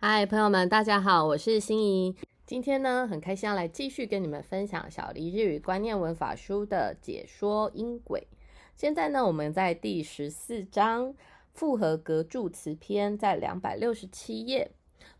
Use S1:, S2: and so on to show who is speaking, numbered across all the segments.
S1: 嗨，朋友们，大家好，我是心怡。今天呢，很开心要来继续跟你们分享小黎日语观念文法书的解说音轨。现在呢，我们在第十四章复合格助词篇，在两百六十七页。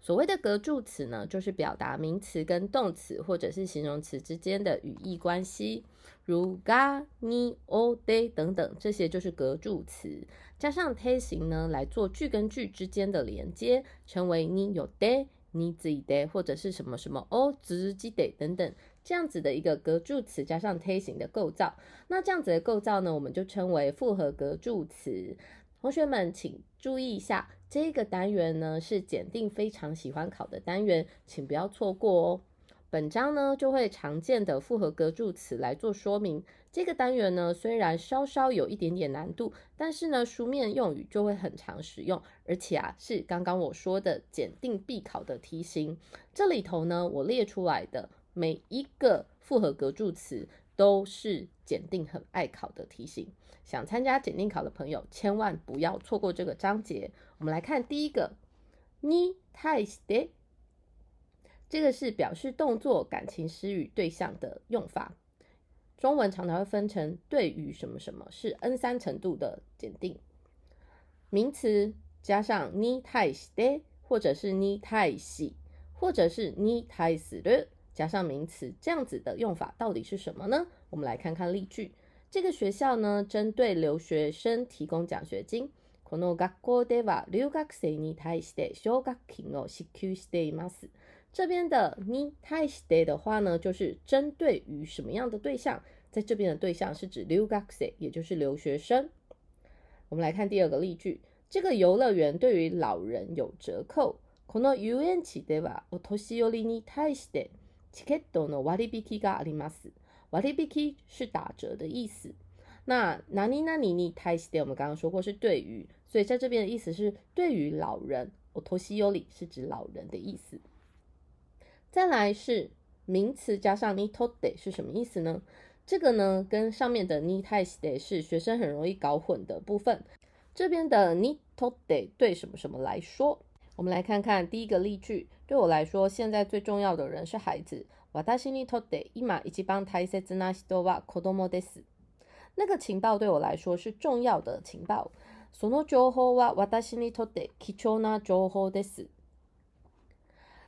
S1: 所谓的格助词呢，就是表达名词跟动词或者是形容词之间的语义关系，如 ga、ni、o、de 等等，这些就是格助词。加上 te 形呢，来做句跟句之间的连接，成为 ni 有 de、ni 自己 de 或者是什么什么 o 自己 de 等等这样子的一个格助词，加上 te 形的构造。那这样子的构造呢，我们就称为复合格助词。同学们请注意一下。这个单元呢是检定非常喜欢考的单元，请不要错过哦。本章呢就会常见的复合格助词来做说明。这个单元呢虽然稍稍有一点点难度，但是呢书面用语就会很常使用，而且啊是刚刚我说的检定必考的题型。这里头呢我列出来的每一个复合格助词。都是检定很爱考的题型，想参加检定考的朋友千万不要错过这个章节。我们来看第一个，你太 stay，这个是表示动作、感情、施语对象的用法。中文常常会分成对于什么什么，是 N 三程度的检定。名词加上你太 stay，或者是你太喜，或者是你太死的。加上名词，这样子的用法到底是什么呢？我们来看看例句。这个学校呢，针对留学生提供奖学金。この学校では留学生に対して奨学金を支給しています。这边的に対して的话呢，就是针对于什么样的对象？在这边的对象是指留学生，也就是留学生。我们来看第二个例句。这个游乐园对于老人有折扣。この遊園地ではお年寄りに対してチケットの割引があります。割引是打折的意思。那哪里哪里你太西的，我们刚刚说过是对于，所以在这边的意思是对于老人。我托西尤里是指老人的意思。再来是名词加上你托得是什么意思呢？这个呢跟上面的你太西的是学生很容易搞混的部分。这边的你托得对什么什么来说？我们来看看第一个例句。对我来说，现在最重要的人是孩子。私にとって今一番大切な人は子供です。那个情报对我来说是重要的情报。 その情報は私にとって貴重な情報です。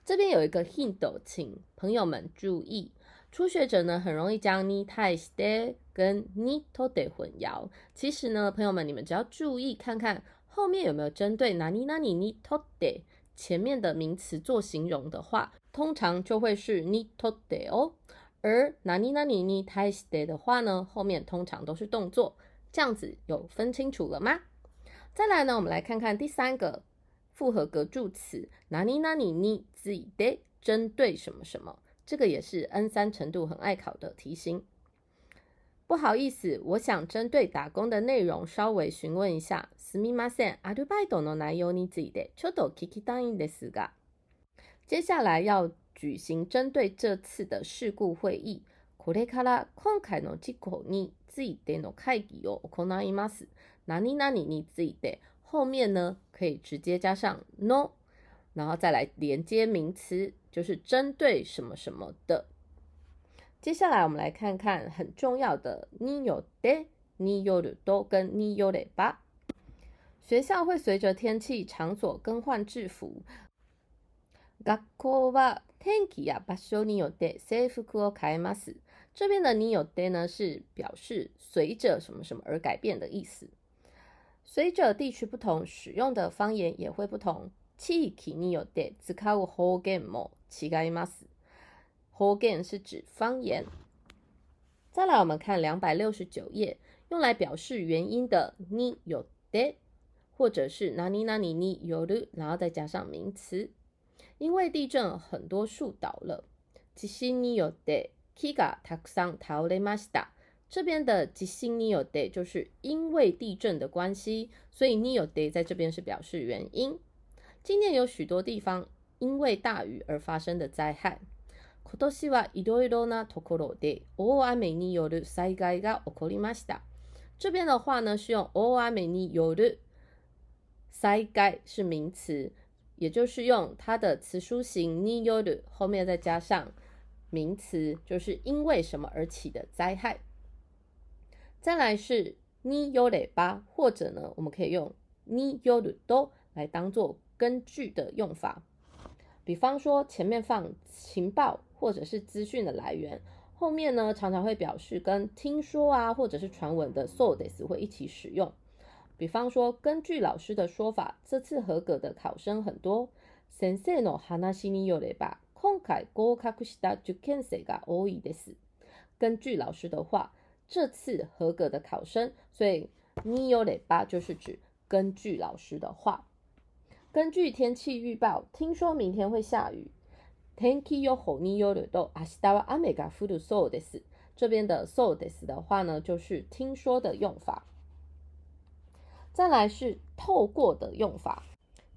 S1: 这边有一个 hint，请朋友们注意，初学者呢很容易将に対して跟にとって混淆。其实呢，朋友们，你们只要注意看看后面有没有针对哪里哪里にとって前面的名词做形容的话，通常就会是にとって哦。而哪里哪里に対して的话呢，后面通常都是动作。这样子有分清楚了吗？ 再来呢，我们来看看第三个复合格助词哪里哪里について，针对什么什么，这个也是 N 三程度很爱考的题型。不好意思，我想针对打工的内容稍微询问一下。すみません、アルバイトの内容についてちょっと聞きたいんですが。接下来要举行针对这次的事故会议。これから今回の事故についての会議を行います。 何々について后面呢可以直接加上 no，然后再来连接名词，就是针对什么什么的。接下来我们来看看很重要的によって、によると跟によれば。学校会随着天气、场所更换制服。学校は天気や場所によって制服を変えます。这边的によって呢是表示随着什么什么而改变的意思。 随着地区不同，使用的方言也会不同。地域によって使う方言も違います。方言是指方言。再来，我们看两百六十九页，用来表示原因的によって，或者是哪里哪里による，然后再加上名词。因为地震，很多树倒了。地震によって木がたくさん倒れました。 这边的地震によって就是因为地震的关系，所以によって在这边是表示原因。今年有许多地方因为大雨而发生的灾害。今年はいろいろなところで大雨による災害が起こりました。这边的话呢是用大雨による災害是名词， 也就是用它的词书形による后面再加上名词，就是因为什么而起的灾害。 再来是によれば，或者呢，我们可以用によると来当做根据的用法。比方说，前面放情报或者是资讯的来源，后面呢常常会表示跟听说啊或者是传闻的 so des 会一起使用。比方说，根据老师的说法，这次合格的考生很多。先生の話によれば、今回合格した受験生が多いです。根据老师的话。 这次合格的考生，所以によれば就是指根据老师的话。根据天气预报，听说明天会下雨。天気予報によると明日は雨が降るそうです。这边的そうです的话呢，就是听说的用法。再来是透过的用法，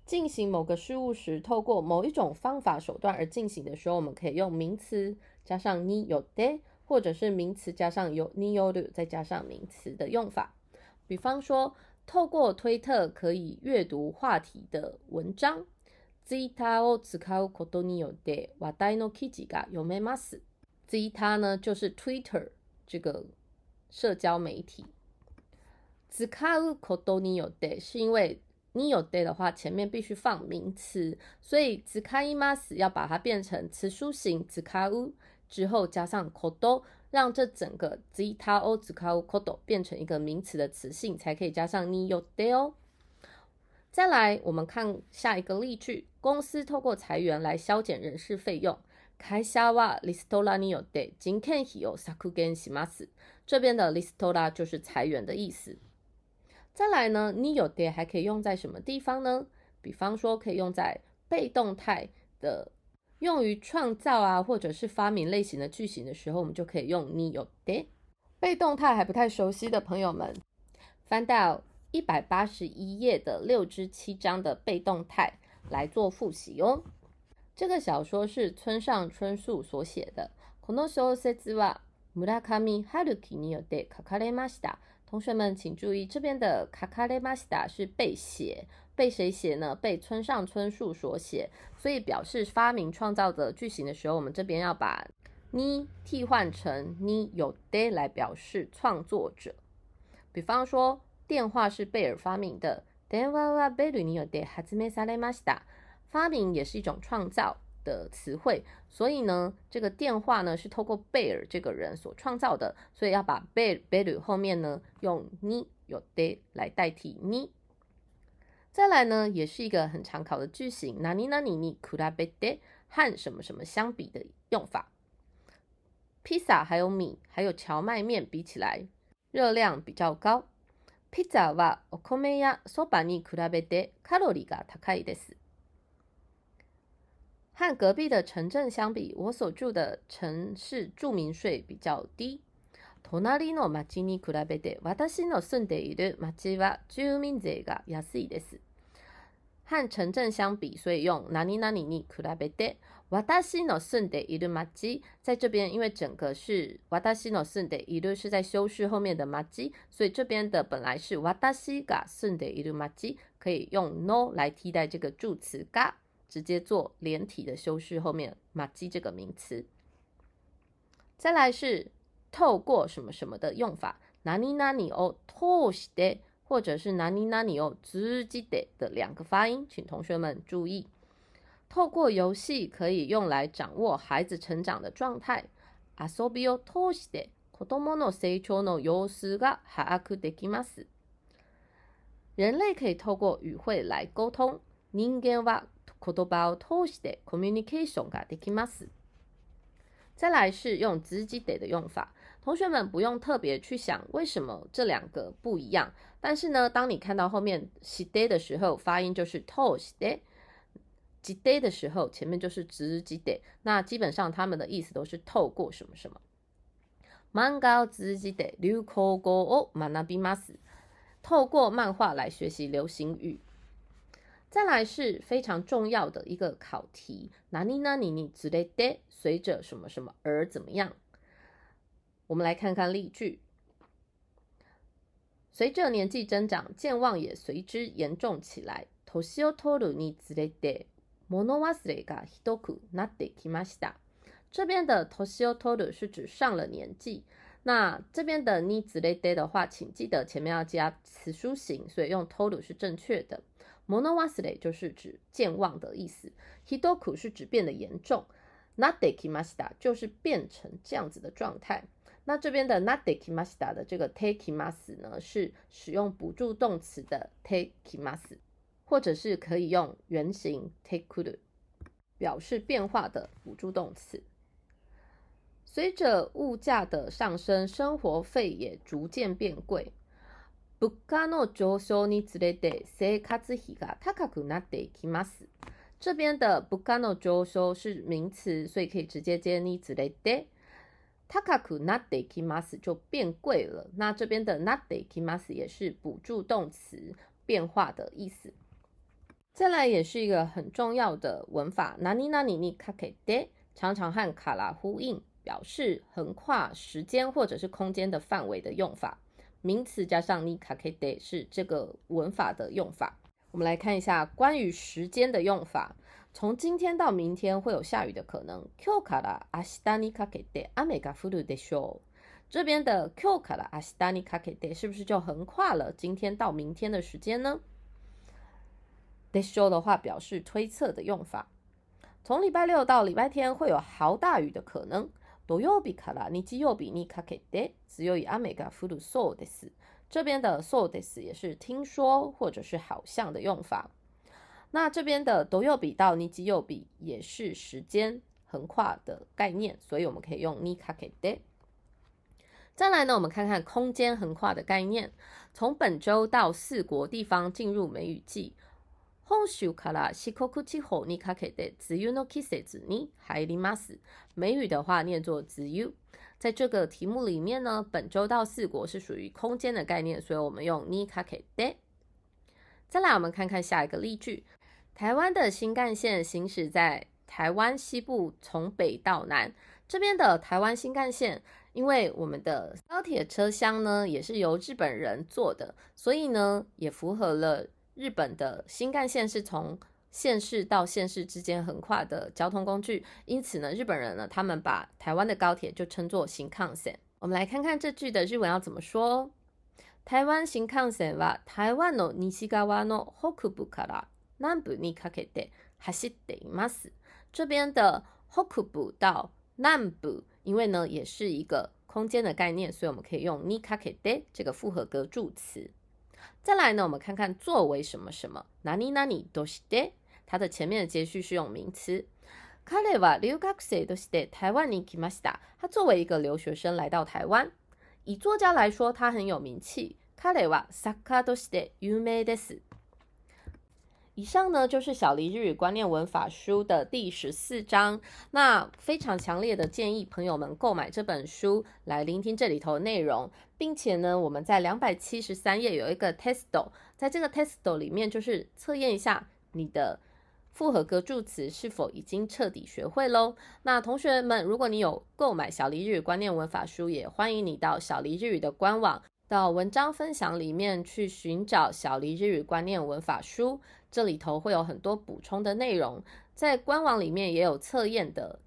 S1: 进行某个事物时，透过某一种方法手段而进行的时候，我们可以用名词加上によって。 或者是名词加上有 n e o 再加上名词的用法，比方说，透过推特可以阅读话题的文章。Zeta を使うことによって話題の記事が読めます。Zeta 呢就是 Twitter 这个社交媒体。使うことによって是因为によって的话前面必须放名词，所以使います要把它变成词书形使う。 之后加上 kodo，让这整个 zeta o zukao kodo 变成一个名词的词性，才可以加上 ni yo de 哦。再来，我们看下一个例句：公司透过裁员来削减人事费用。会社はリストラによって人件費を削減します。这边的リストラ就是裁员的意思。再来呢，ni yo de 还可以用在什么地方呢？比方说，可以用在被动态的。 用于创造啊，或者是发明类型的句型的时候，我们就可以用你有的。被动态还不太熟悉的朋友们，翻到一百八十一页的六至七章的被动态来做复习哦。这个小说是村上春树所写的。この小説は村上春樹によって書かれました。同学们请注意，这边的書かれました是被写。 被谁写呢？被村上春树所写，所以表示发明创造的句型的时候，我们这边要把你替换成你有的来表示创作者。比方说，电话是贝尔发明的，電話はベルによって発明されました。发明也是一种创造的词汇，所以呢，这个电话呢是透过贝尔这个人所创造的，所以要把贝贝ル后面呢用你有的来代替你。 再来呢，也是一个很常考的句型，哪里哪里你比で和什么什么相比的用法。披萨还有米还有荞麦面比起来，热量比较高。ピザはお米やそばに比べてカロリーが高いです。和隔壁的城镇相比，我所住的城市住民税比较低。 隣の町に比べて私の住んでいる町は住民税が安いです。和城镇相比，所以用哪里哪里に比べて私の住んでいる町在这边，因为整个是私の住んでいる是在修饰后面的町，所以这边的本来是私が住んでいる町，可以用 no 来替代这个助词が，直接做连体的修饰后面町这个名词。再来是。透过什么什么的用法，哪里哪里哦，透して或者是哪里哪里哦，直接的的两个发音，请同学们注意。透过游戏可以用来掌握孩子成长的状态。遊びを通して子供の成長の様子が把握できます。人类可以透过语汇来沟通。人間は言葉を通してコミュニケーションができます。 再来是用直接的的用法。同学们不用特别去想为什么这两个不一样，但是呢，当你看到后面 s day 的时候，发音就是 to s day；直 day 的时候，前面就是直直 day。那基本上他们的意思都是透过什么什么。漫画直直 day，流行語を学びます。透过漫画来学习流行语。 再来是非常重要的一个考题，哪里哪里你直 day，随着什么什么而怎么样？我们来看看例句：随着年纪增长，健忘也随之严重起来。年を取るにつれて モノ忘れがひどくなってきました。这边的年を取る是指上了年纪。 那这边的につれて的话，请记得前面要加词书形，所以用 toru 是正确的。モノ忘れ就是指健忘的意思。ひどく是指变得严重。なってきました就是变成这样子的状态。那这边的なってきました的这个 take きます呢，是使用补助动词的 take きます，或者是可以用原形 take くる，表示变化的补助动词。 随着物价的上升，生活费也逐渐变贵。物価の上昇につれて生活費が高くなっていきます。这边的物価の上昇是名词，所以可以直接接につれて。高くなっていきます就变贵了。那这边的なっていきます也是补助动词，变化的意思。再来也是一个很重要的文法，哪里哪里にかけて，常常和卡拉呼应。 表示横跨时间或者是空间的范围的用法，名词加上你卡可以是这个文法的用法。我们来看一下关于时间的用法，从今天到明天会有下雨的可能。Q 卡拉阿西达尼卡可以阿美嘎弗鲁的 show，这边的 Q 卡拉阿西达尼卡可以是不是就横跨了今天到明天的时间呢？The show 的话表示推测的用法，从礼拜六到礼拜天会有好大雨的可能。土曜日から日曜日にかけて強い雨が降るそうです。这边的そうです也是听说或者是好像的用法。那这边的土曜日到日曜日也是时间横跨的概念，所以我们可以用にかけて。再来呢，我们看看空间横跨的概念。从本周到四国地方进入梅雨季。 本州から四国地方にかけて梅雨の季節に入ります。梅雨的话念作梅雨。在这个题目里面呢，本周到四国是属于空间的概念，所以我们用にかけて。再来，我们看看下一个例句：台湾的新干线行驶在台湾西部，从北到南。这边的台湾新干线，因为我们的高铁车厢呢也是由日本人做的，所以呢也符合了。 日本的新干线是从县市到县市之间横跨的交通工具，因此呢，日本人呢，他们把台湾的高铁就称作新干线。我们来看看这句的日文要怎么说。台湾新幹線は台湾の西側の北部から南部にかけて走っています。这边的北部到南部，因为呢也是一个空间的概念，所以我们可以用にかけて这个复合格助词。 再来呢，我们看看作为什么什么，哪里哪里都是的。它的前面的接续是用名词。彼は留学生として台湾に来ました。他作为一个留学生来到台湾。以作家来说，他很有名气。彼は作家として有名です。 以上呢就是小黎日语观念文法书的第十四章。那非常强烈的建议朋友们购买这本书来聆听这里头的内容，并且呢，我们在两百七十三页有一个 testo，在这个 testo 里面就是测验一下你的复合格助词是否已经彻底学会喽。那同学们，如果你有购买小黎日语观念文法书，也欢迎你到小黎日语的官网。到文章分享里面去寻找小黎日语观念文法书，这里头会有很多补充的内容，在官网里面也有测验的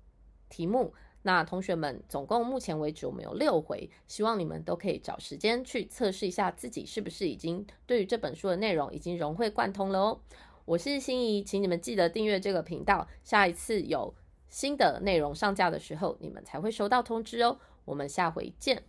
S1: 题目。那同学们，总共目前为止我们有六回，希望你们都可以找时间去测试一下自己是不是已经对于这本书的内容已经融会贯通了哦。我是心怡，请你们记得订阅这个频道，下一次有新的内容上架的时候，你们才会收到通知哦。我们下回见。